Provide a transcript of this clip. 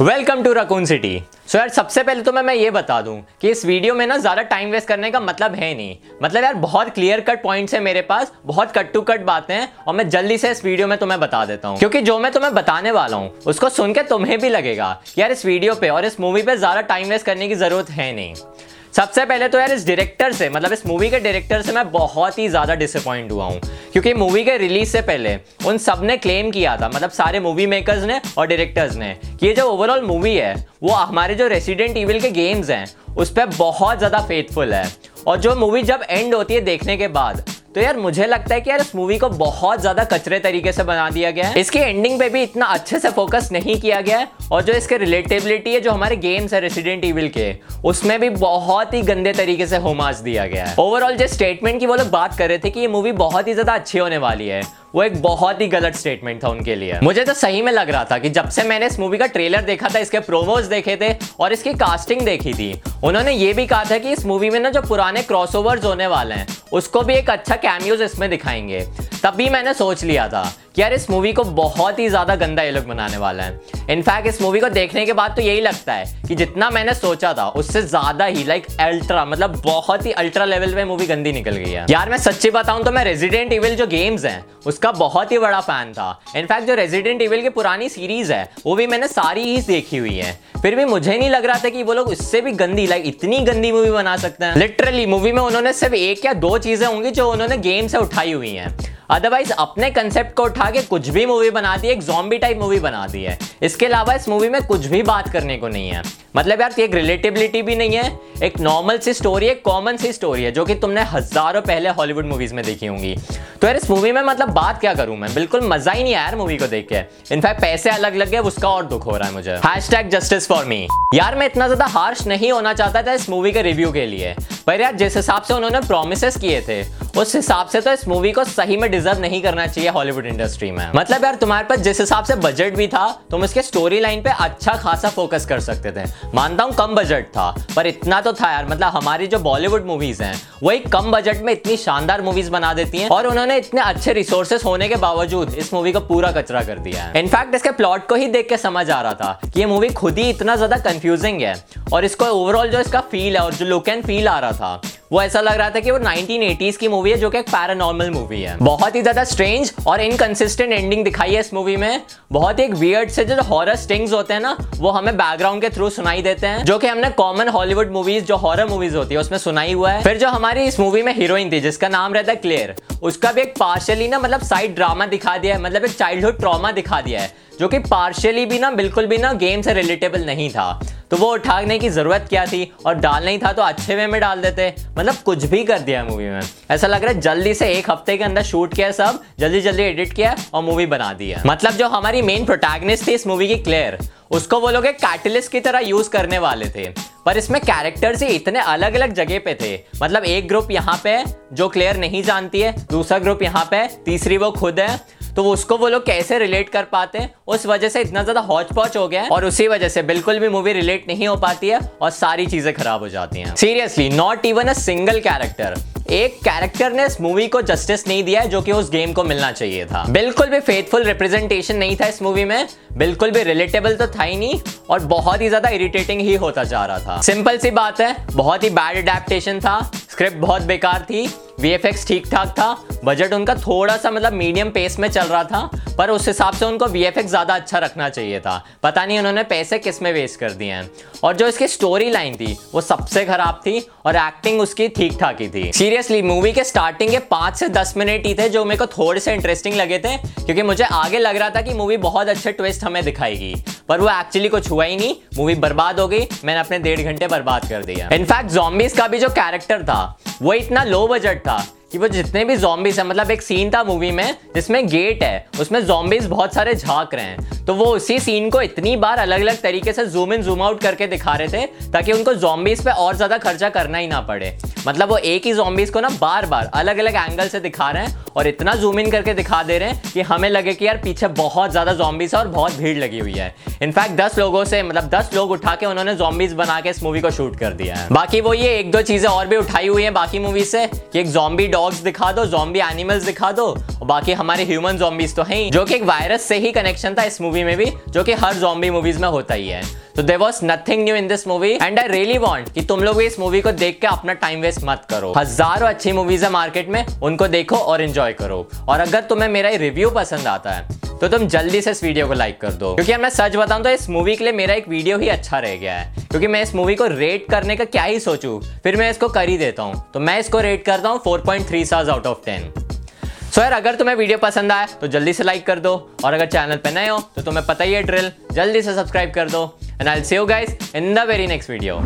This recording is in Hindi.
Welcome to raccoon city so यार, सबसे पहले तो मैं मैं ये बता दूँ कि इस वीडियो में ना ज़्यादा टाइम वेस्ट करने का मतलब है नहीं। मतलब यार, बहुत क्लियर कट पॉइंट्स है मेरे पास, बहुत कट टू कट बातें हैं, और मैं जल्दी से इस वीडियो में तुम्हें बता देता हूँ। क्योंकि जो मैं तुम्हें बताने वाला हूँ, उसको सुन के तुम्हें भी लगेगा यार इस वीडियो पे और इस मूवी पे ज़्यादा टाइम वेस्ट करने की ज़रूरत है नहीं। सबसे पहले तो यार इस डायरेक्टर से मतलब इस मूवी के डायरेक्टर से मैं बहुत ही ज़्यादा डिसअपॉइंट हुआ हूँ। क्योंकि मूवी के रिलीज़ से पहले उन सबने क्लेम किया था मतलब सारे मूवी मेकर्स ने और डायरेक्टर्स ने, कि ये जो ओवरऑल मूवी है, वो हमारे जो रेसिडेंट ईविल के गेम्स हैं, उस पर बहुत ज़्यादा फेथफुल है। और जो मूवी जब एंड होती है देखने के बाद तो यार, मुझे लगता है कि यार, इस मूवी को बहुत ज़्यादा कचरे तरीके से बना दिया गया है। इसकी एंडिंग पे भी इतना अच्छे से फोकस नहीं किया गया है। और जो इसके रिलेटेबिलिटी है, जो हमारे गेम्स है रेसिडेंट इविल के, उसमें भी बहुत ही गंदे तरीके से होमाज दिया गया है। ओवरऑल जो स्टेटमेंट की वो लोग बात कर रहे थे कि ये मूवी बहुत ही ज़्यादा अच्छी होने वाली है। वो एक बहुत ही गलत स्टेटमेंट था उनके लिए। मुझे तो सही में लग रहा था कि जब से मैंने इस मूवी का ट्रेलर देखा था, इसके प्रोमोज देखे थे और इसकी कास्टिंग देखी थी, उन्होंने ये भी कहा था कि इस मूवी में ना जो पुराने क्रॉसओवर्स होने वाले हैं, उसको भी एक अच्छा कैमियोज इसमें दिखाएँगे। तब भी मैंने सोच लिया था कि यार इस मूवी को बहुत ही ज़्यादा गंदा ये लोग बनाने वाला है। इनफैक्ट इस मूवी को देखने के बाद तो यही लगता है कि जितना मैंने सोचा था, उससे ज़्यादा ही लाइक अल्ट्रा मतलब बहुत ही अल्ट्रा लेवल पे मूवी गंदी निकल गई है। यार, मैं सच्ची बताऊँ तो मैं रेजिडेंट इविल जो गेम्स हैं, उसका बहुत ही बड़ा फ़ैन था। इनफैक्ट जो रेजिडेंट इविल की पुरानी सीरीज़ है, वो भी मैंने सारी ही देखी हुई है। फिर भी मुझे नहीं लग रहा था कि वो लोग इससे भी गंदी लाइक इतनी गंदी मूवी बना सकते हैं। लिटरली मूवी में उन्होंने सिर्फ़ एक या दो चीज़ें होंगी जो उन्होंने गेम से उठाई हुई हैं। अदरवाइज़ अपने कंसेप्ट को उठा के कुछ भी मूवी बना दी, एक जॉम्बी टाइप मूवी बना दी है। इसके अलावा इस मूवी में कुछ भी बात करने को नहीं है। मतलब यार एक रिलेटिबिलिटी भी नहीं है, एक नॉर्मल सी स्टोरी है कॉमन सी स्टोरी है, जो कि तुमने हज़ारों पहले हॉलीवुड मूवीज़ में देखी होंगी। तो यार, इस मूवी में मतलब बात क्या करूँ मैं? बिल्कुल मज़ा ही नहीं आया मूवी को देख के। इनफैक्ट पैसे अलग लग गए उसका और दुख हो रहा है मुझे। Hash tag justice for me यार, मैं इतना ज़्यादा हार्श नहीं होना चाहता था इस मूवी के रिव्यू के लिए। पर यार, जिस हिसाब से उन्होंने प्रोमिस किए थे उस हिसाब से तो इस मूवी को सही में डिजर्व नहीं करना चाहिए हॉलीवुड इंडस्ट्री में। मतलब यार, तुम्हारे पास जिस हिसाब से बजट भी था, तुम इसके स्टोरी लाइन पे अच्छा खासा फोकस कर सकते थे। मानता हूँ कम बजट था, पर इतना तो था यार। मतलब हमारी जो बॉलीवुड मूवीज़ हैं वही कम बजट में इतनी शानदार मूवीज़ बना देती हैं और उन्होंने इतने अच्छे रिसोर्सेस होने के बावजूद इस मूवी को पूरा कचरा कर दिया है। इनफैक्ट इसके प्लॉट को ही देख के समझ आ रहा था कि ये मूवी खुद ही इतना ज़्यादा कंफ्यूजिंग है और इसको ओवरऑल जो इसका फील है और जो लुक एंड फील आ रहा था वो ऐसा लग रहा था कि वो 1980s की मूवी है, जो कि एक पैरानॉर्मल मूवी है। बहुत ही ज़्यादा स्ट्रेंज और इनकंसिस्टेंट एंडिंग दिखाई है इस मूवी में। बहुत एक वियर्ड से जो हॉरर स्टिंग्स होते हैं ना, वो हमें बैकग्राउंड के थ्रू सुनाई देते हैं, जो कि हमने कॉमन हॉलीवुड मूवीज़ जो हॉरर मूवीज़ होती है, उसमें सुनाई हुआ है। फिर जो हमारी इस मूवी में हीरोइन थी, जिसका नाम रहता है क्लियर उसका भी एक पार्शली ना मतलब साइड ड्रामा दिखा दिया है मतलब एक चाइल्डहुड ट्रॉमा दिखा दिया है, जो कि पार्शियली भी ना, बिल्कुल भी ना गेम से रिलेटेबल नहीं था। तो वो उठाने की ज़रूरत क्या थी? और डालना ही था तो अच्छे वे में डाल देते। मतलब कुछ भी कर दिया मूवी में। ऐसा लग रहा है जल्दी से एक हफ़्ते के अंदर शूट किया सब, जल्दी जल्दी एडिट किया और मूवी बना दिया। मतलब जो हमारी मेन प्रोटैगनिस्ट थी इस मूवी की क्लियर उसको वो लोग एक कैटलिस्ट की तरह यूज़ करने वाले थे। पर इसमें कैरेक्टर्स ही इतने अलग अलग जगह पे थे। मतलब एक ग्रुप यहाँ पे जो क्लियर नहीं जानती है, दूसरा ग्रुप यहाँ पे तीसरी वो खुद है तो उसको वो लोग कैसे रिलेट कर पाते हैं, उस वजह से इतना ज़्यादा हौच पौच हो गया है, और उसी वजह से बिल्कुल भी मूवी रिलेट नहीं हो पाती है, और सारी चीज़ें खराब हो जाती हैं। Seriously not even a single character एक कैरेक्टर ने इस मूवी को जस्टिस नहीं दिया है, जो कि उस गेम को मिलना चाहिए था। बिल्कुल भी फेथफुल रिप्रेजेंटेशन नहीं था इस मूवी में, बिल्कुल भी रिलेटेबल तो था ही नहीं, और बहुत ही ज़्यादा इरिटेटिंग ही होता जा रहा था। सिंपल सी बात है, बहुत ही बैड अडेप्टेशन था स्क्रिप्ट बहुत बेकार थी वी ठीक ठाक था बजट उनका थोड़ा सा मतलब मीडियम पेस में चल रहा था, पर उस हिसाब से उनको वी ज़्यादा अच्छा रखना चाहिए था। पता नहीं उन्होंने पैसे किसमें वेस्ट कर दिए हैं। और जो इसकी स्टोरी लाइन थी, वो सबसे खराब थी और एक्टिंग उसकी ठीक ठाक ही थी। सीरियसली मूवी के स्टार्टिंग के पाँच से दस मिनट ही थे जो मेरे को थोड़े से इंटरेस्टिंग लगे थे, क्योंकि मुझे आगे लग रहा था कि मूवी बहुत अच्छे ट्विस्ट हमें दिखाएगी। पर वो एक्चुअली कुछ हुआ ही नहीं। मूवी बर्बाद हो गई, मैंने अपने डेढ़ घंटे बर्बाद कर दिया। इनफैक्ट जॉम्बिस का भी जो कैरेक्टर था, वो इतना लो बजट था कि वो जितने भी जॉम्बिस हैं मतलब एक सीन था मूवी में, जिसमें गेट है, उसमें जॉम्बिस बहुत सारे झाँक रहे हैं। तो वो उसी सीन को इतनी बार अलग अलग तरीके से जूम इन जूम आउट करके दिखा रहे थे, ताकि उनको जॉम्बिस पे और ज़्यादा खर्चा करना ही ना पड़े। मतलब वो एक ही जॉम्बिस को ना बार बार अलग अलग एंगल से दिखा रहे हैं और इतना जूम इन करके दिखा दे रहे हैं कि हमें लगे कि यार पीछे बहुत ज़्यादा जॉम्बिस है और बहुत भीड़ लगी हुई है। इनफैक्ट दस लोगों से मतलब दस लोग उठा के उन्होंने जॉम्बिस बना के इस मूवी को शूट कर दिया है। बाकी वो ये एक दो चीज़ें और भी उठाई हुई है बाकी मूवी से, कि एक जॉम्बी डॉग डॉग्स दिखा दो जॉम्बी एनिमल्स दिखा दो, और बाकी हमारे ह्यूमन जॉम्बीज तो हैं जो कि एक वायरस से ही कनेक्शन था इस मूवी में भी, जो कि हर जॉम्बी मूवीज़ में होता ही है। तो there was nothing new in this movie and I really want कि तुम लोग इस मूवी को देख के अपना टाइम वेस्ट मत करो। हज़ारों अच्छी मूवीज़ है मार्केट में, उनको देखो और एंजॉय करो। और अगर तुम्हें मेरा रिव्यू पसंद आता है तो तुम जल्दी से इस वीडियो को लाइक कर दो। क्योंकि मैं सच बताऊँ तो इस मूवी के लिए मेरा एक वीडियो ही अच्छा रह गया है। क्योंकि मैं इस मूवी को रेट करने का क्या ही सोचूं। फिर मैं इसको कर ही देता हूँ। तो मैं इसको रेट करता हूँ 4.3 stars out of ten so यार, अगर तुम्हें वीडियो पसंद आया तो जल्दी से लाइक कर दो। और अगर चैनल पर नए हो तो तुम्हें पता ही है ड्रिल जल्दी से सब्सक्राइब कर दो। And I see you guys in the very next video